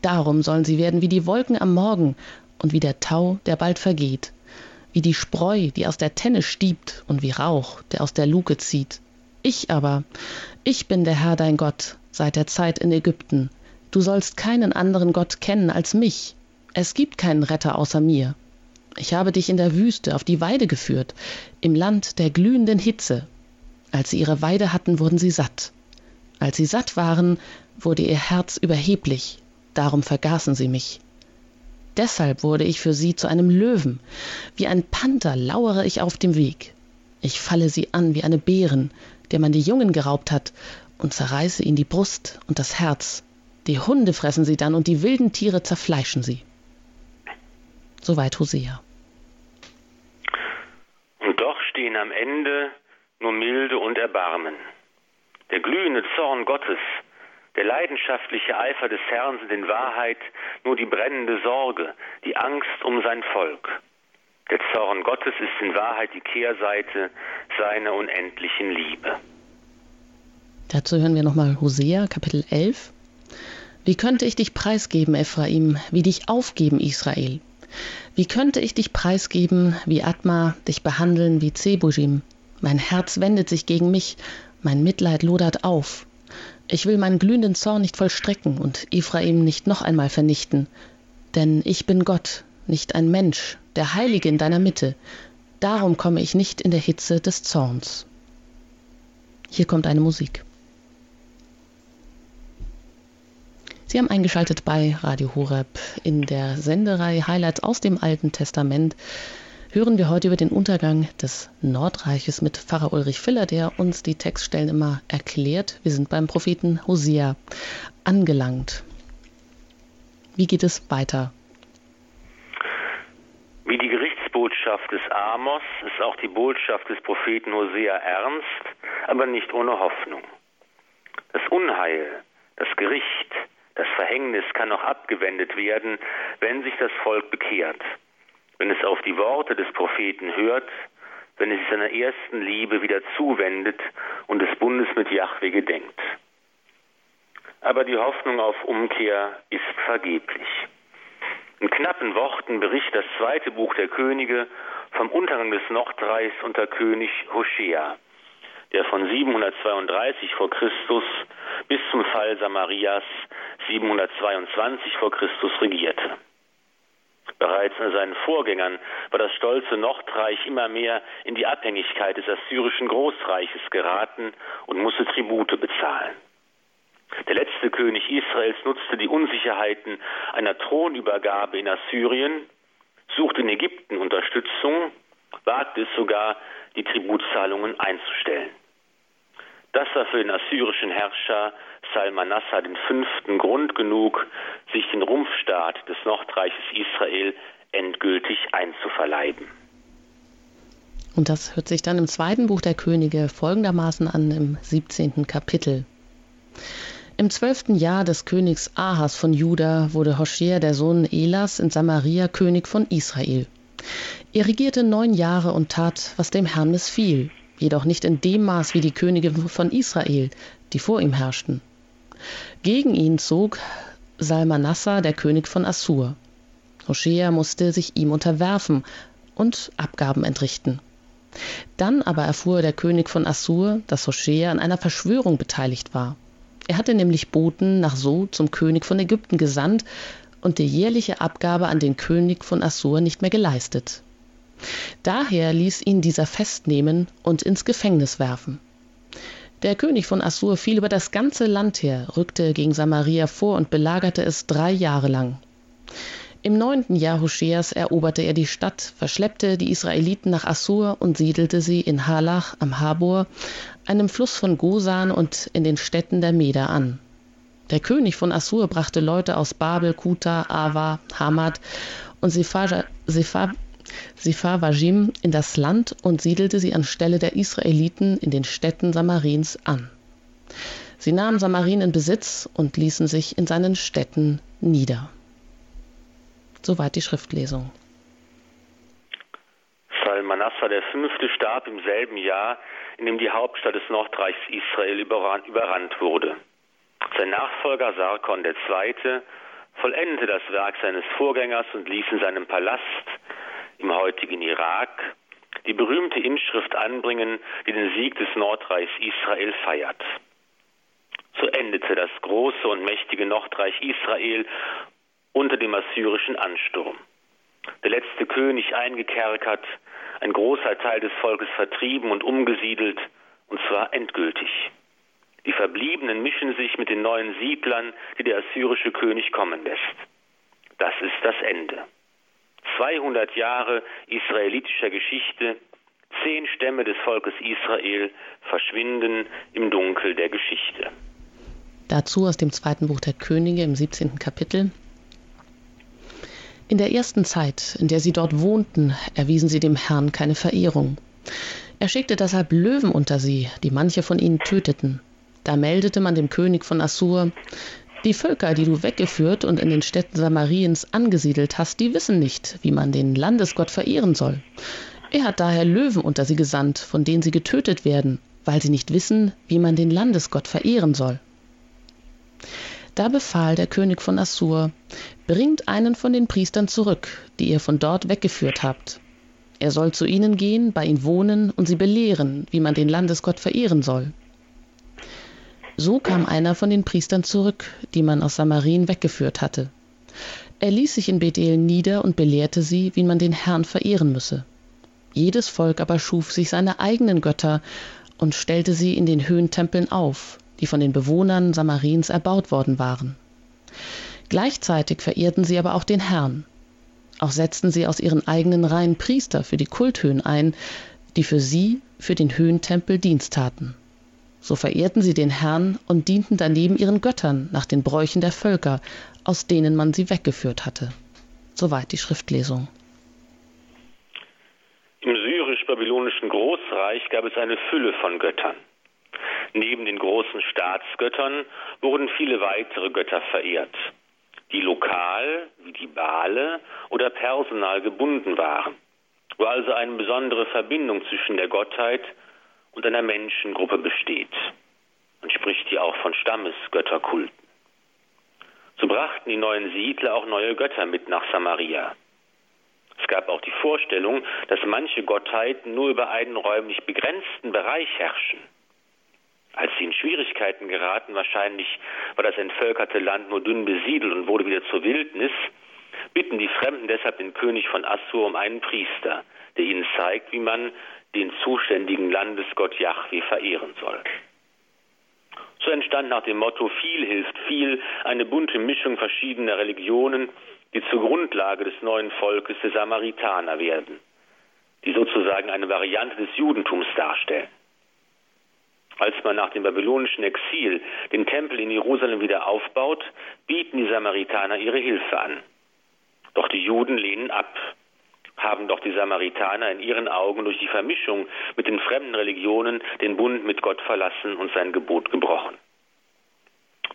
Darum sollen sie werden wie die Wolken am Morgen und wie der Tau, der bald vergeht. Wie die Spreu, die aus der Tenne stiebt und wie Rauch, der aus der Luke zieht. Ich aber, ich bin der Herr dein Gott, seit der Zeit in Ägypten. Du sollst keinen anderen Gott kennen als mich. Es gibt keinen Retter außer mir. Ich habe dich in der Wüste auf die Weide geführt, im Land der glühenden Hitze. Als sie ihre Weide hatten, wurden sie satt. Als sie satt waren, wurde ihr Herz überheblich, darum vergaßen sie mich. Deshalb wurde ich für sie zu einem Löwen. Wie ein Panther lauere ich auf dem Weg. Ich falle sie an wie eine Bären, der man die Jungen geraubt hat, und zerreiße ihnen die Brust und das Herz. Die Hunde fressen sie dann und die wilden Tiere zerfleischen sie. Soweit Hosea. Und doch stehen am Ende nur Milde und Erbarmen. Der glühende Zorn Gottes, der leidenschaftliche Eifer des Herrn sind in Wahrheit nur die brennende Sorge, die Angst um sein Volk. Der Zorn Gottes ist in Wahrheit die Kehrseite seiner unendlichen Liebe. Dazu hören wir nochmal Hosea, Kapitel 11. Wie könnte ich dich preisgeben, Ephraim, wie dich aufgeben, Israel? Wie könnte ich dich preisgeben, wie Atma, dich behandeln wie Zebujim? Mein Herz wendet sich gegen mich, mein Mitleid lodert auf. Ich will meinen glühenden Zorn nicht vollstrecken und Ephraim nicht noch einmal vernichten. Denn ich bin Gott, nicht ein Mensch, der Heilige in deiner Mitte. Darum komme ich nicht in der Hitze des Zorns. Hier kommt eine Musik. Sie haben eingeschaltet bei Radio Horeb in der Senderei Highlights aus dem Alten Testament. Hören wir heute über den Untergang des Nordreiches mit Pfarrer Ulrich Filler, der uns die Textstellen immer erklärt. Wir sind beim Propheten Hosea angelangt. Wie geht es weiter? Wie die Gerichtsbotschaft des Amos ist auch die Botschaft des Propheten Hosea ernst, aber nicht ohne Hoffnung. Das Unheil, das Gericht, das Verhängnis kann noch abgewendet werden, wenn sich das Volk bekehrt, wenn es auf die Worte des Propheten hört, wenn es sich seiner ersten Liebe wieder zuwendet und des Bundes mit Jahwe gedenkt. Aber die Hoffnung auf Umkehr ist vergeblich. In knappen Worten berichtet das zweite Buch der Könige vom Untergang des Nordreichs unter König Hoshea der von 732 vor Christus bis zum Fall Samarias 722 vor Christus regierte. Bereits in seinen Vorgängern war das stolze Nordreich immer mehr in die Abhängigkeit des assyrischen Großreiches geraten und musste Tribute bezahlen. Der letzte König Israels nutzte die Unsicherheiten einer Thronübergabe in Assyrien, suchte in Ägypten Unterstützung, wagte es sogar, die Tributzahlungen einzustellen. Das war für den assyrischen Herrscher Salmanassar V. Grund genug, sich den Rumpfstaat des Nordreiches Israel endgültig einzuverleiben. Und das hört sich dann im zweiten Buch der Könige folgendermaßen an im 17. Kapitel. Im zwölften Jahr des Königs Ahas von Juda wurde Hoshea, der Sohn Elas, in Samaria König von Israel. Er regierte neun Jahre und tat, was dem Herrn missfiel, jedoch nicht in dem Maß wie die Könige von Israel, die vor ihm herrschten. Gegen ihn zog Salmanassar, der König von Assur. Hoshea musste sich ihm unterwerfen und Abgaben entrichten. Dann aber erfuhr der König von Assur, dass Hoshea an einer Verschwörung beteiligt war. Er hatte nämlich Boten nach So zum König von Ägypten gesandt und die jährliche Abgabe an den König von Assur nicht mehr geleistet. Daher ließ ihn dieser festnehmen und ins Gefängnis werfen. Der König von Assur fiel über das ganze Land her, rückte gegen Samaria vor und belagerte es drei Jahre lang. Im neunten Jahr Hoscheas eroberte er die Stadt, verschleppte die Israeliten nach Assur und siedelte sie in Halach am Habor, einem Fluss von Gosan und in den Städten der Meder an. Der König von Assur brachte Leute aus Babel, Kuta, Ava, Hamad und Sephar Sepharvajim in das Land und siedelte sie anstelle der Israeliten in den Städten Samarins an. Sie nahmen Samarin in Besitz und ließen sich in seinen Städten nieder. Soweit die Schriftlesung. Salmanassar der Fünfte starb im selben Jahr, in dem die Hauptstadt des Nordreichs Israel überrannt wurde. Sein Nachfolger Sarkon II. vollendete das Werk seines Vorgängers und ließ in seinem Palast im heutigen Irak die berühmte Inschrift anbringen, die den Sieg des Nordreichs Israel feiert. So endete das große und mächtige Nordreich Israel unter dem assyrischen Ansturm. Der letzte König eingekerkert, ein großer Teil des Volkes vertrieben und umgesiedelt, und zwar endgültig. Die Verbliebenen mischen sich mit den neuen Siedlern, die der assyrische König kommen lässt. Das ist das Ende. 200 Jahre israelitischer Geschichte, zehn Stämme des Volkes Israel verschwinden im Dunkel der Geschichte. Dazu aus dem zweiten Buch der Könige im 17. Kapitel. In der ersten Zeit, in der sie dort wohnten, erwiesen sie dem Herrn keine Verehrung. Er schickte deshalb Löwen unter sie, die manche von ihnen töteten. Da meldete man dem König von Assur, die Völker, die du weggeführt und in den Städten Samariens angesiedelt hast, die wissen nicht, wie man den Landesgott verehren soll. Er hat daher Löwen unter sie gesandt, von denen sie getötet werden, weil sie nicht wissen, wie man den Landesgott verehren soll. Da befahl der König von Assur, bringt einen von den Priestern zurück, die ihr von dort weggeführt habt. Er soll zu ihnen gehen, bei ihnen wohnen und sie belehren, wie man den Landesgott verehren soll. So kam einer von den Priestern zurück, die man aus Samarien weggeführt hatte. Er ließ sich in Bethel nieder und belehrte sie, wie man den Herrn verehren müsse. Jedes Volk aber schuf sich seine eigenen Götter und stellte sie in den Höhentempeln auf, die von den Bewohnern Samariens erbaut worden waren. Gleichzeitig verehrten sie aber auch den Herrn. Auch setzten sie aus ihren eigenen Reihen Priester für die Kulthöhen ein, die für sie, für den Höhentempel Dienst taten. So verehrten sie den Herrn und dienten daneben ihren Göttern nach den Bräuchen der Völker, aus denen man sie weggeführt hatte. Soweit die Schriftlesung. Im syrisch-babylonischen Großreich gab es eine Fülle von Göttern. Neben den großen Staatsgöttern wurden viele weitere Götter verehrt, die lokal, wie die Bale oder personal gebunden waren, wo also eine besondere Verbindung zwischen der Gottheit und einer Menschengruppe besteht. Man spricht hier auch von Stammesgötterkulten. So brachten die neuen Siedler auch neue Götter mit nach Samaria. Es gab auch die Vorstellung, dass manche Gottheiten nur über einen räumlich begrenzten Bereich herrschen. Als sie in Schwierigkeiten geraten, wahrscheinlich war das entvölkerte Land nur dünn besiedelt und wurde wieder zur Wildnis, bitten die Fremden deshalb den König von Assur um einen Priester, der ihnen zeigt, wie man den zuständigen Landesgott Yahweh verehren soll. So entstand nach dem Motto viel hilft viel eine bunte Mischung verschiedener Religionen, die zur Grundlage des neuen Volkes der Samaritaner werden, die sozusagen eine Variante des Judentums darstellen. Als man nach dem babylonischen Exil den Tempel in Jerusalem wieder aufbaut, bieten die Samaritaner ihre Hilfe an. Doch die Juden lehnen ab, haben doch die Samaritaner in ihren Augen durch die Vermischung mit den fremden Religionen den Bund mit Gott verlassen und sein Gebot gebrochen.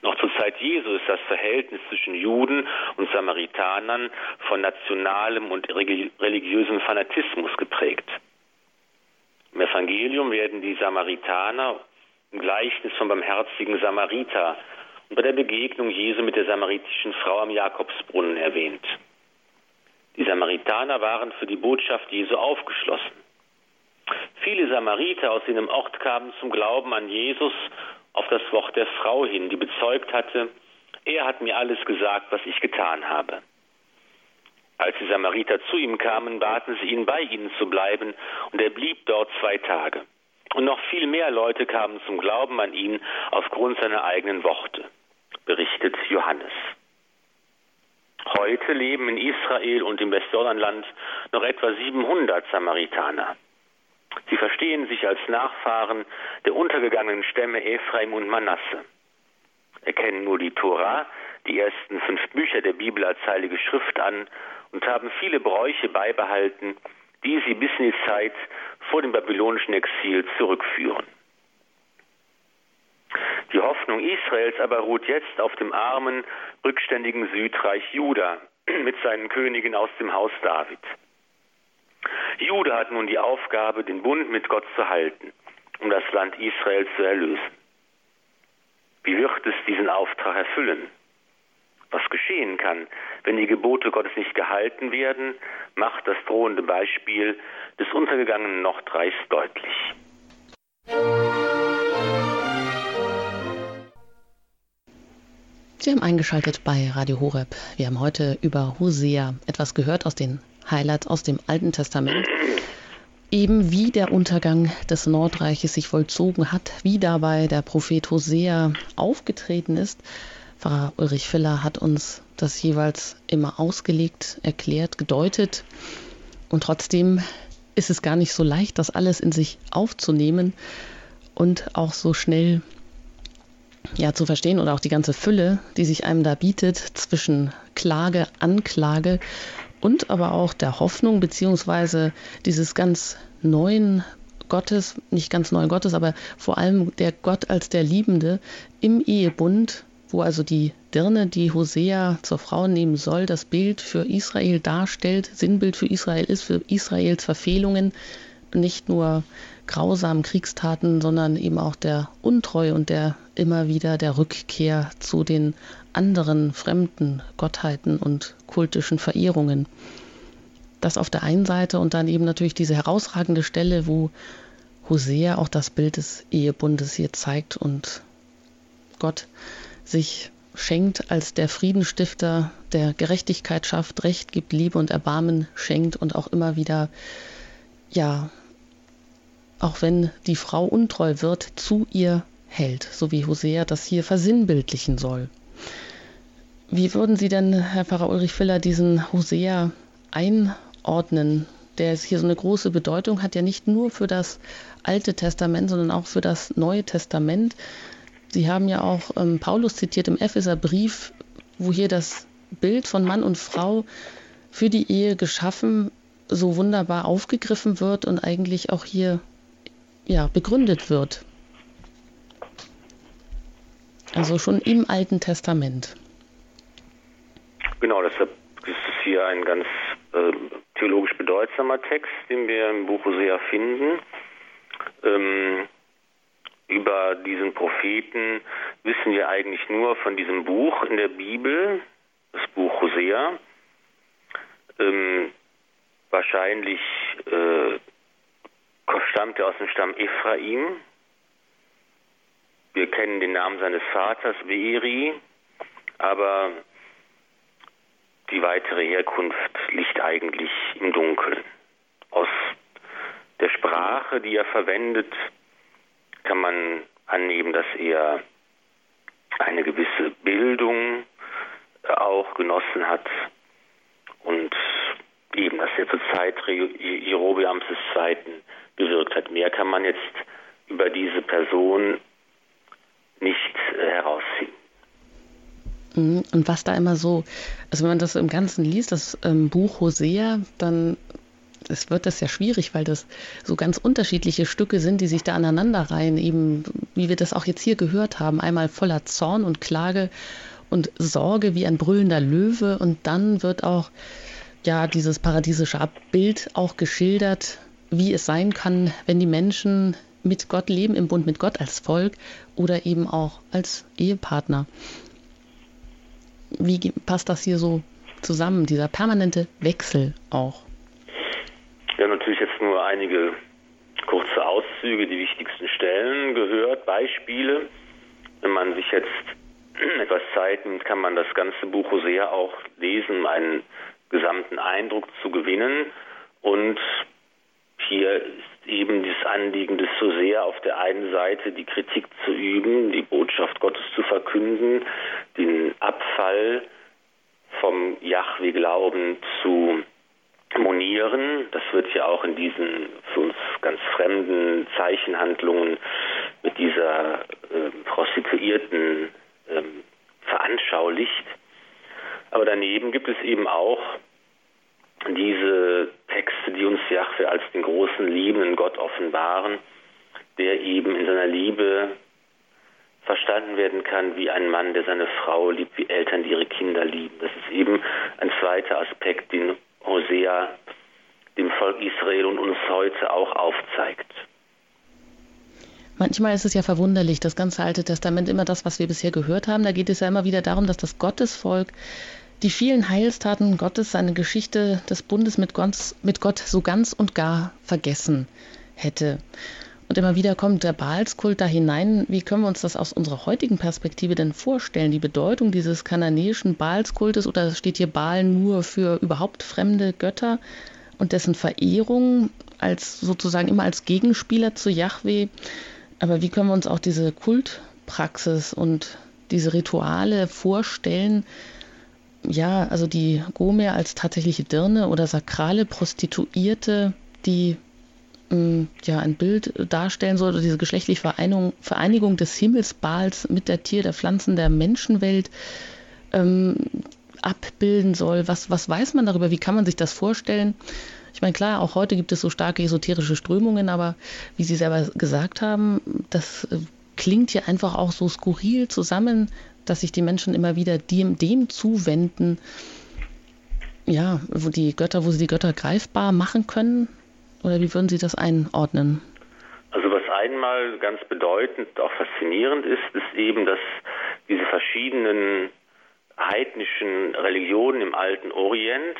Noch zur Zeit Jesu ist das Verhältnis zwischen Juden und Samaritanern von nationalem und religiösem Fanatismus geprägt. Im Evangelium werden die Samaritaner im Gleichnis vom barmherzigen Samariter und bei der Begegnung Jesu mit der samaritischen Frau am Jakobsbrunnen erwähnt. Die Samaritaner waren für die Botschaft Jesu aufgeschlossen. Viele Samariter aus jenem Ort kamen zum Glauben an Jesus auf das Wort der Frau hin, die bezeugt hatte, er hat mir alles gesagt, was ich getan habe. Als die Samariter zu ihm kamen, baten sie ihn, bei ihnen zu bleiben, und er blieb dort zwei Tage. Und noch viel mehr Leute kamen zum Glauben an ihn aufgrund seiner eigenen Worte, berichtet Johannes. Heute leben in Israel und im Westjordanland noch etwa 700 Samaritaner. Sie verstehen sich als Nachfahren der untergegangenen Stämme Ephraim und Manasse, erkennen nur die Tora, die ersten fünf Bücher der Bibel als heilige Schrift an und haben viele Bräuche beibehalten, die sie bis in die Zeit vor dem babylonischen Exil zurückführen. Die Hoffnung Israels aber ruht jetzt auf dem armen, rückständigen Südreich Juda mit seinen Königen aus dem Haus David. Juda hat nun die Aufgabe, den Bund mit Gott zu halten, um das Land Israel zu erlösen. Wie wird es diesen Auftrag erfüllen? Was geschehen kann, wenn die Gebote Gottes nicht gehalten werden, macht das drohende Beispiel des untergegangenen Nordreichs deutlich. Sie haben eingeschaltet bei Radio Horeb. Wir haben heute über Hosea etwas gehört aus den Highlights aus dem Alten Testament. Eben wie der Untergang des Nordreiches sich vollzogen hat, wie dabei der Prophet Hosea aufgetreten ist. Pfarrer Ulrich Filler hat uns das jeweils immer ausgelegt, erklärt, gedeutet. Und trotzdem ist es gar nicht so leicht, das alles in sich aufzunehmen und auch so schnell ja, zu verstehen oder auch die ganze Fülle, die sich einem da bietet zwischen Klage, Anklage und aber auch der Hoffnung beziehungsweise dieses ganz neuen Gottes, nicht ganz neu Gottes, aber vor allem der Gott als der Liebende im Ehebund, wo also die Dirne, die Hosea zur Frau nehmen soll, das Bild für Israel darstellt, Sinnbild für Israel ist, für Israels Verfehlungen, nicht nur grausamen Kriegstaten, sondern eben auch der Untreue und der immer wieder der Rückkehr zu den anderen fremden Gottheiten und kultischen Verehrungen. Das auf der einen Seite und dann eben natürlich diese herausragende Stelle, wo Hosea auch das Bild des Ehebundes hier zeigt und Gott sich schenkt als der Friedenstifter, der Gerechtigkeit schafft, Recht gibt, Liebe und Erbarmen schenkt und auch immer wieder, ja, auch wenn die Frau untreu wird, zu ihr hält, so wie Hosea das hier versinnbildlichen soll. Wie würden Sie denn, Herr Pfarrer Ulrich Filler, diesen Hosea einordnen, der hier so eine große Bedeutung hat, ja nicht nur für das Alte Testament, sondern auch für das Neue Testament. Sie haben ja auch ähm, Paulus zitiert im Epheserbrief, wo hier das Bild von Mann und Frau für die Ehe geschaffen so wunderbar aufgegriffen wird und eigentlich auch hier ja, begründet wird. Also schon im Alten Testament. Genau, deshalb ist es hier ein ganz äh, theologisch bedeutsamer Text, den wir im Buch Hosea finden. Ähm, über diesen Propheten wissen wir eigentlich nur von diesem Buch in der Bibel, das Buch Hosea. Ähm, wahrscheinlich äh, stammt er aus dem Stamm Ephraim. Wir kennen den Namen seines Vaters, Beeri, aber die weitere Herkunft liegt eigentlich im Dunkeln. Aus der Sprache, die er verwendet, kann man annehmen, dass er eine gewisse Bildung äh, auch genossen hat und eben, dass er zur Zeit Jerobeams II. Gewirkt hat. Mehr kann man jetzt über diese Person nicht äh, herausziehen. Mhm. Und was da immer so, also wenn man das im Ganzen liest, das ähm, Buch Hosea, dann es wird das ja schwierig, weil das so ganz unterschiedliche Stücke sind, die sich da aneinanderreihen, eben wie wir das auch jetzt hier gehört haben, einmal voller Zorn und Klage und Sorge wie ein brüllender Löwe und dann wird auch ja dieses paradiesische Bild auch geschildert, wie es sein kann, wenn die Menschen mit Gott leben, im Bund mit Gott als Volk oder eben auch als Ehepartner. Wie passt das hier so zusammen, dieser permanente Wechsel auch? Haben natürlich jetzt nur einige kurze Auszüge, die wichtigsten Stellen gehört, Beispiele. Wenn man sich jetzt etwas Zeit nimmt, kann man das ganze Buch Hosea auch lesen, um einen gesamten Eindruck zu gewinnen. Und hier ist eben das Anliegen des Hosea auf der einen Seite die Kritik zu üben, die Botschaft Gottes zu verkünden, den Abfall vom Yahweh-Glauben zu monieren. Das wird ja auch in diesen für uns ganz fremden Zeichenhandlungen mit dieser äh, Prostituierten äh, veranschaulicht. Aber daneben gibt es eben auch diese Texte, die uns Jahwe als den großen liebenden Gott offenbaren, der eben in seiner Liebe verstanden werden kann wie ein Mann, der seine Frau liebt, wie Eltern, die ihre Kinder lieben. Das ist eben ein zweiter Aspekt, den Hosea dem Volk Israel und uns heute auch aufzeigt. Manchmal ist es ja verwunderlich, das ganze Alte Testament, immer das, was wir bisher gehört haben, da geht es ja immer wieder darum, dass das Gottesvolk die vielen Heilstaten Gottes, seine Geschichte des Bundes mit Gott, mit Gott so ganz und gar vergessen hätte. Und immer wieder kommt der Baalskult da hinein. Wie können wir uns das aus unserer heutigen Perspektive denn vorstellen? Die Bedeutung dieses kananäischen Baalskultes oder steht hier Baal nur für überhaupt fremde Götter und dessen Verehrung als sozusagen immer als Gegenspieler zu Yahweh? Aber wie können wir uns auch diese Kultpraxis und diese Rituale vorstellen? Ja, also die Gomer als tatsächliche Dirne oder sakrale Prostituierte, die ähm, ja ein Bild darstellen soll, diese geschlechtliche Vereinigung, Vereinigung des Himmelsbals mit der Tier-, der Pflanzen-, der Menschenwelt ähm, abbilden soll. Was, was weiß man darüber? Wie kann man sich das vorstellen? Ich meine, klar, auch heute gibt es so starke esoterische Strömungen, aber wie Sie selber gesagt haben, das äh, klingt hier einfach auch so skurril zusammen, dass sich die Menschen immer wieder dem, dem zuwenden, ja, wo die Götter, wo sie die Götter greifbar machen können? Oder wie würden Sie das einordnen? Also was einmal ganz bedeutend, auch faszinierend ist, ist eben, dass diese verschiedenen heidnischen Religionen im alten Orient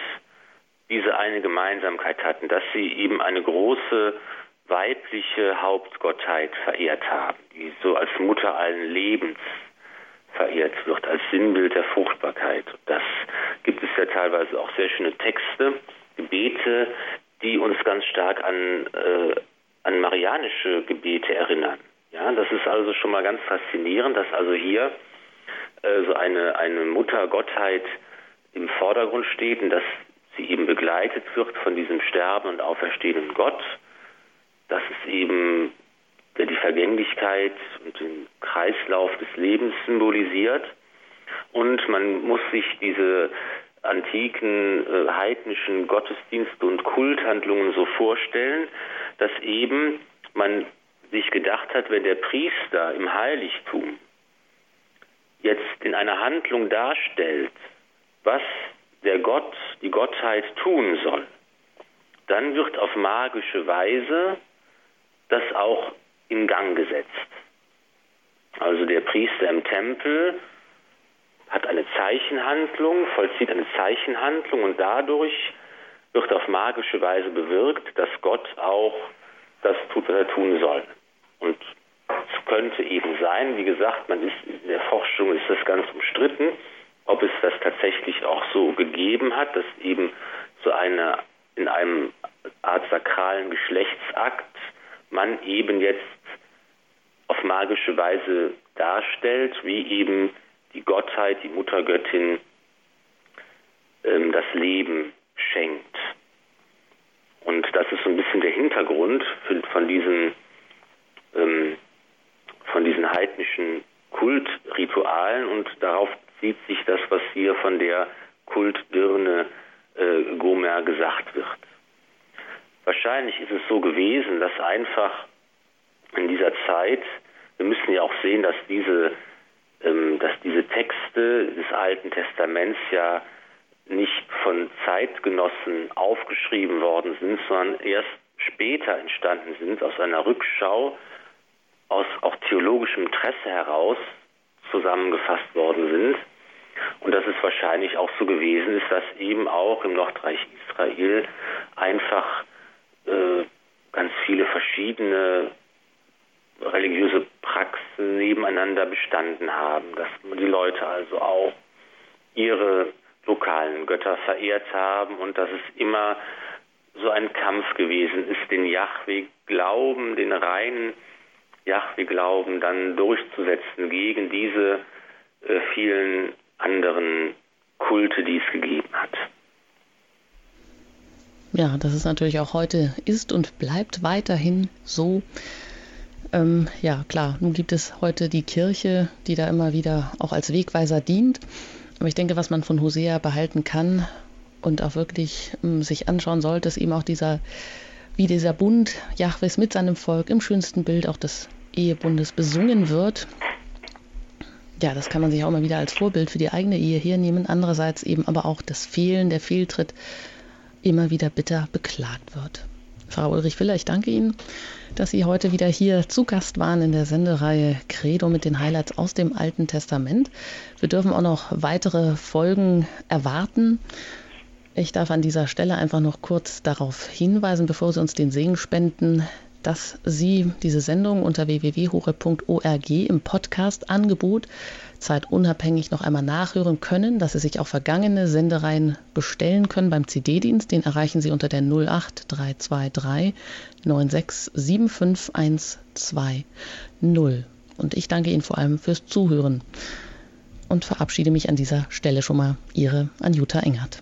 diese eine Gemeinsamkeit hatten, dass sie eben eine große weibliche Hauptgottheit verehrt haben, die so als Mutter allen Lebens verehrt wird, als Sinnbild der Fruchtbarkeit. Das gibt es ja teilweise auch sehr schöne Texte, Gebete, die uns ganz stark an, äh, an marianische Gebete erinnern. Ja, das ist also schon mal ganz faszinierend, dass also hier äh, so eine, eine Muttergottheit im Vordergrund steht und dass sie eben begleitet wird von diesem sterben und auferstehenden Gott, dass es eben die Vergänglichkeit und den Kreislauf des Lebens symbolisiert. Und man muss sich diese antiken äh, heidnischen Gottesdienste und Kulthandlungen so vorstellen, dass eben man sich gedacht hat, wenn der Priester im Heiligtum jetzt in einer Handlung darstellt, was der Gott, die Gottheit tun soll, dann wird auf magische Weise das auch in Gang gesetzt. Also der Priester im Tempel hat eine Zeichenhandlung, vollzieht eine Zeichenhandlung und dadurch wird auf magische Weise bewirkt, dass Gott auch das tut, was er tun soll. Und es könnte eben sein, wie gesagt, man ist in der Forschung ist das ganz umstritten, ob es das tatsächlich auch so gegeben hat, dass eben so eine in einem Art sakralen Geschlechtsakt man eben jetzt auf magische Weise darstellt, wie eben die Gottheit, die Muttergöttin ähm, das Leben schenkt. Und das ist so ein bisschen der Hintergrund von diesen ähm, von diesen heidnischen Kultritualen und darauf zieht sich das, was hier von der Kultdirne äh, Gomer gesagt wird. Wahrscheinlich ist es so gewesen, dass einfach in dieser Zeit, wir müssen ja auch sehen, dass diese, ähm, dass diese Texte des Alten Testaments ja nicht von Zeitgenossen aufgeschrieben worden sind, sondern erst später entstanden sind aus einer Rückschau, aus auch theologischem Interesse heraus zusammengefasst worden sind. Und dass es wahrscheinlich auch so gewesen ist, dass eben auch im Nordreich Israel einfach äh, ganz viele verschiedene religiöse Praxen nebeneinander bestanden haben, dass die Leute also auch ihre lokalen Götter verehrt haben und dass es immer so ein Kampf gewesen ist, den Yahweh-Glauben, den reinen Yahweh-Glauben dann durchzusetzen gegen diese äh, vielen anderen Kulte, die es gegeben hat. Ja, das ist natürlich auch heute ist und bleibt weiterhin so. Ähm, ja, klar, nun gibt es heute die Kirche, die da immer wieder auch als Wegweiser dient. Aber ich denke, was man von Hosea behalten kann und auch wirklich ähm, sich anschauen sollte, ist eben auch dieser, wie dieser Bund Jahwes mit seinem Volk im schönsten Bild auch des Ehebundes besungen wird. Ja, das kann man sich auch mal wieder als Vorbild für die eigene Ehe hernehmen. Andererseits eben aber auch das Fehlen, der Fehltritt immer wieder bitter beklagt wird. Frau Ulrich-Willer, ich danke Ihnen, dass Sie heute wieder hier zu Gast waren in der Sendereihe Credo mit den Highlights aus dem Alten Testament. Wir dürfen auch noch weitere Folgen erwarten. Ich darf an dieser Stelle einfach noch kurz darauf hinweisen, bevor Sie uns den Segen spenden, dass Sie diese Sendung unter www.hore.org im Podcast-Angebot zeitunabhängig noch einmal nachhören können, dass Sie sich auch vergangene Sendereien bestellen können beim CD-Dienst. Den erreichen Sie unter der 08323 9675120. Und ich danke Ihnen vor allem fürs Zuhören und verabschiede mich an dieser Stelle schon mal. Ihre Anjuta Engert.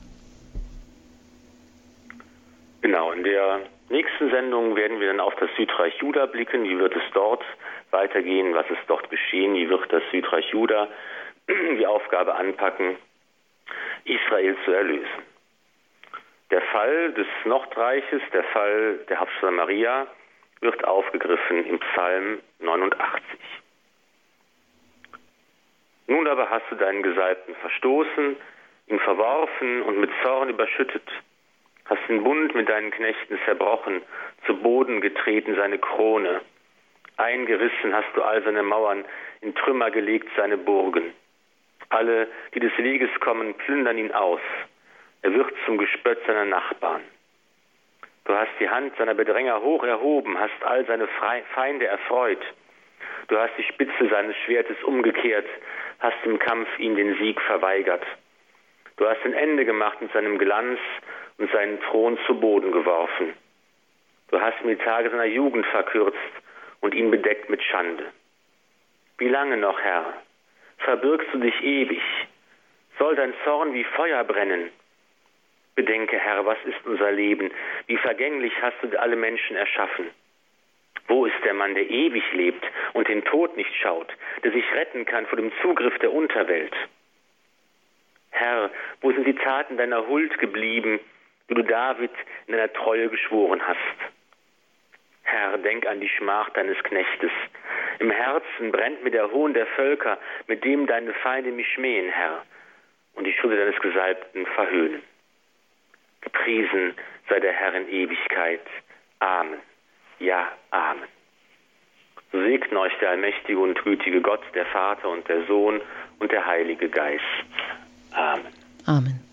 Genau, in der nächsten Sendung werden wir dann auf das Südreich Juda blicken. Wie wird es dort weitergehen? Was ist dort geschehen? Wie wird das Südreich Juda die Aufgabe anpacken, Israel zu erlösen? Der Fall des Nordreiches, der Fall der Hauptstadt Maria, wird aufgegriffen im Psalm 89. Nun aber hast du deinen Gesalbten verstoßen, ihn verworfen und mit Zorn überschüttet, hast den Bund mit deinen Knechten zerbrochen, zu Boden getreten seine Krone, eingerissen hast du all seine Mauern, in Trümmer gelegt seine Burgen. Alle, die des Weges kommen, plündern ihn aus, er wird zum Gespött seiner Nachbarn. Du hast die Hand seiner Bedränger hoch erhoben, hast all seine Feinde erfreut. Du hast die Spitze seines Schwertes umgekehrt, hast im Kampf ihm den Sieg verweigert. Du hast ein Ende gemacht mit seinem Glanz und seinen Thron zu Boden geworfen. Du hast ihm die Tage seiner Jugend verkürzt und ihn bedeckt mit Schande. Wie lange noch, Herr? Verbirgst du dich ewig? Soll dein Zorn wie Feuer brennen? Bedenke, Herr, was ist unser Leben? Wie vergänglich hast du alle Menschen erschaffen? Wo ist der Mann, der ewig lebt und den Tod nicht schaut, der sich retten kann vor dem Zugriff der Unterwelt? Herr, wo sind die Taten deiner Huld geblieben, die du David in deiner Treue geschworen hast? Herr, denk an die Schmach deines Knechtes. Im Herzen brennt mir der Hohn der Völker, mit dem deine Feinde mich schmähen, Herr, und die Schuld deines Gesalbten verhöhnen. Gepriesen sei der Herr in Ewigkeit. Amen. Ja, Amen. So segne euch der allmächtige und gütige Gott, der Vater und der Sohn und der Heilige Geist. Amen. Amen.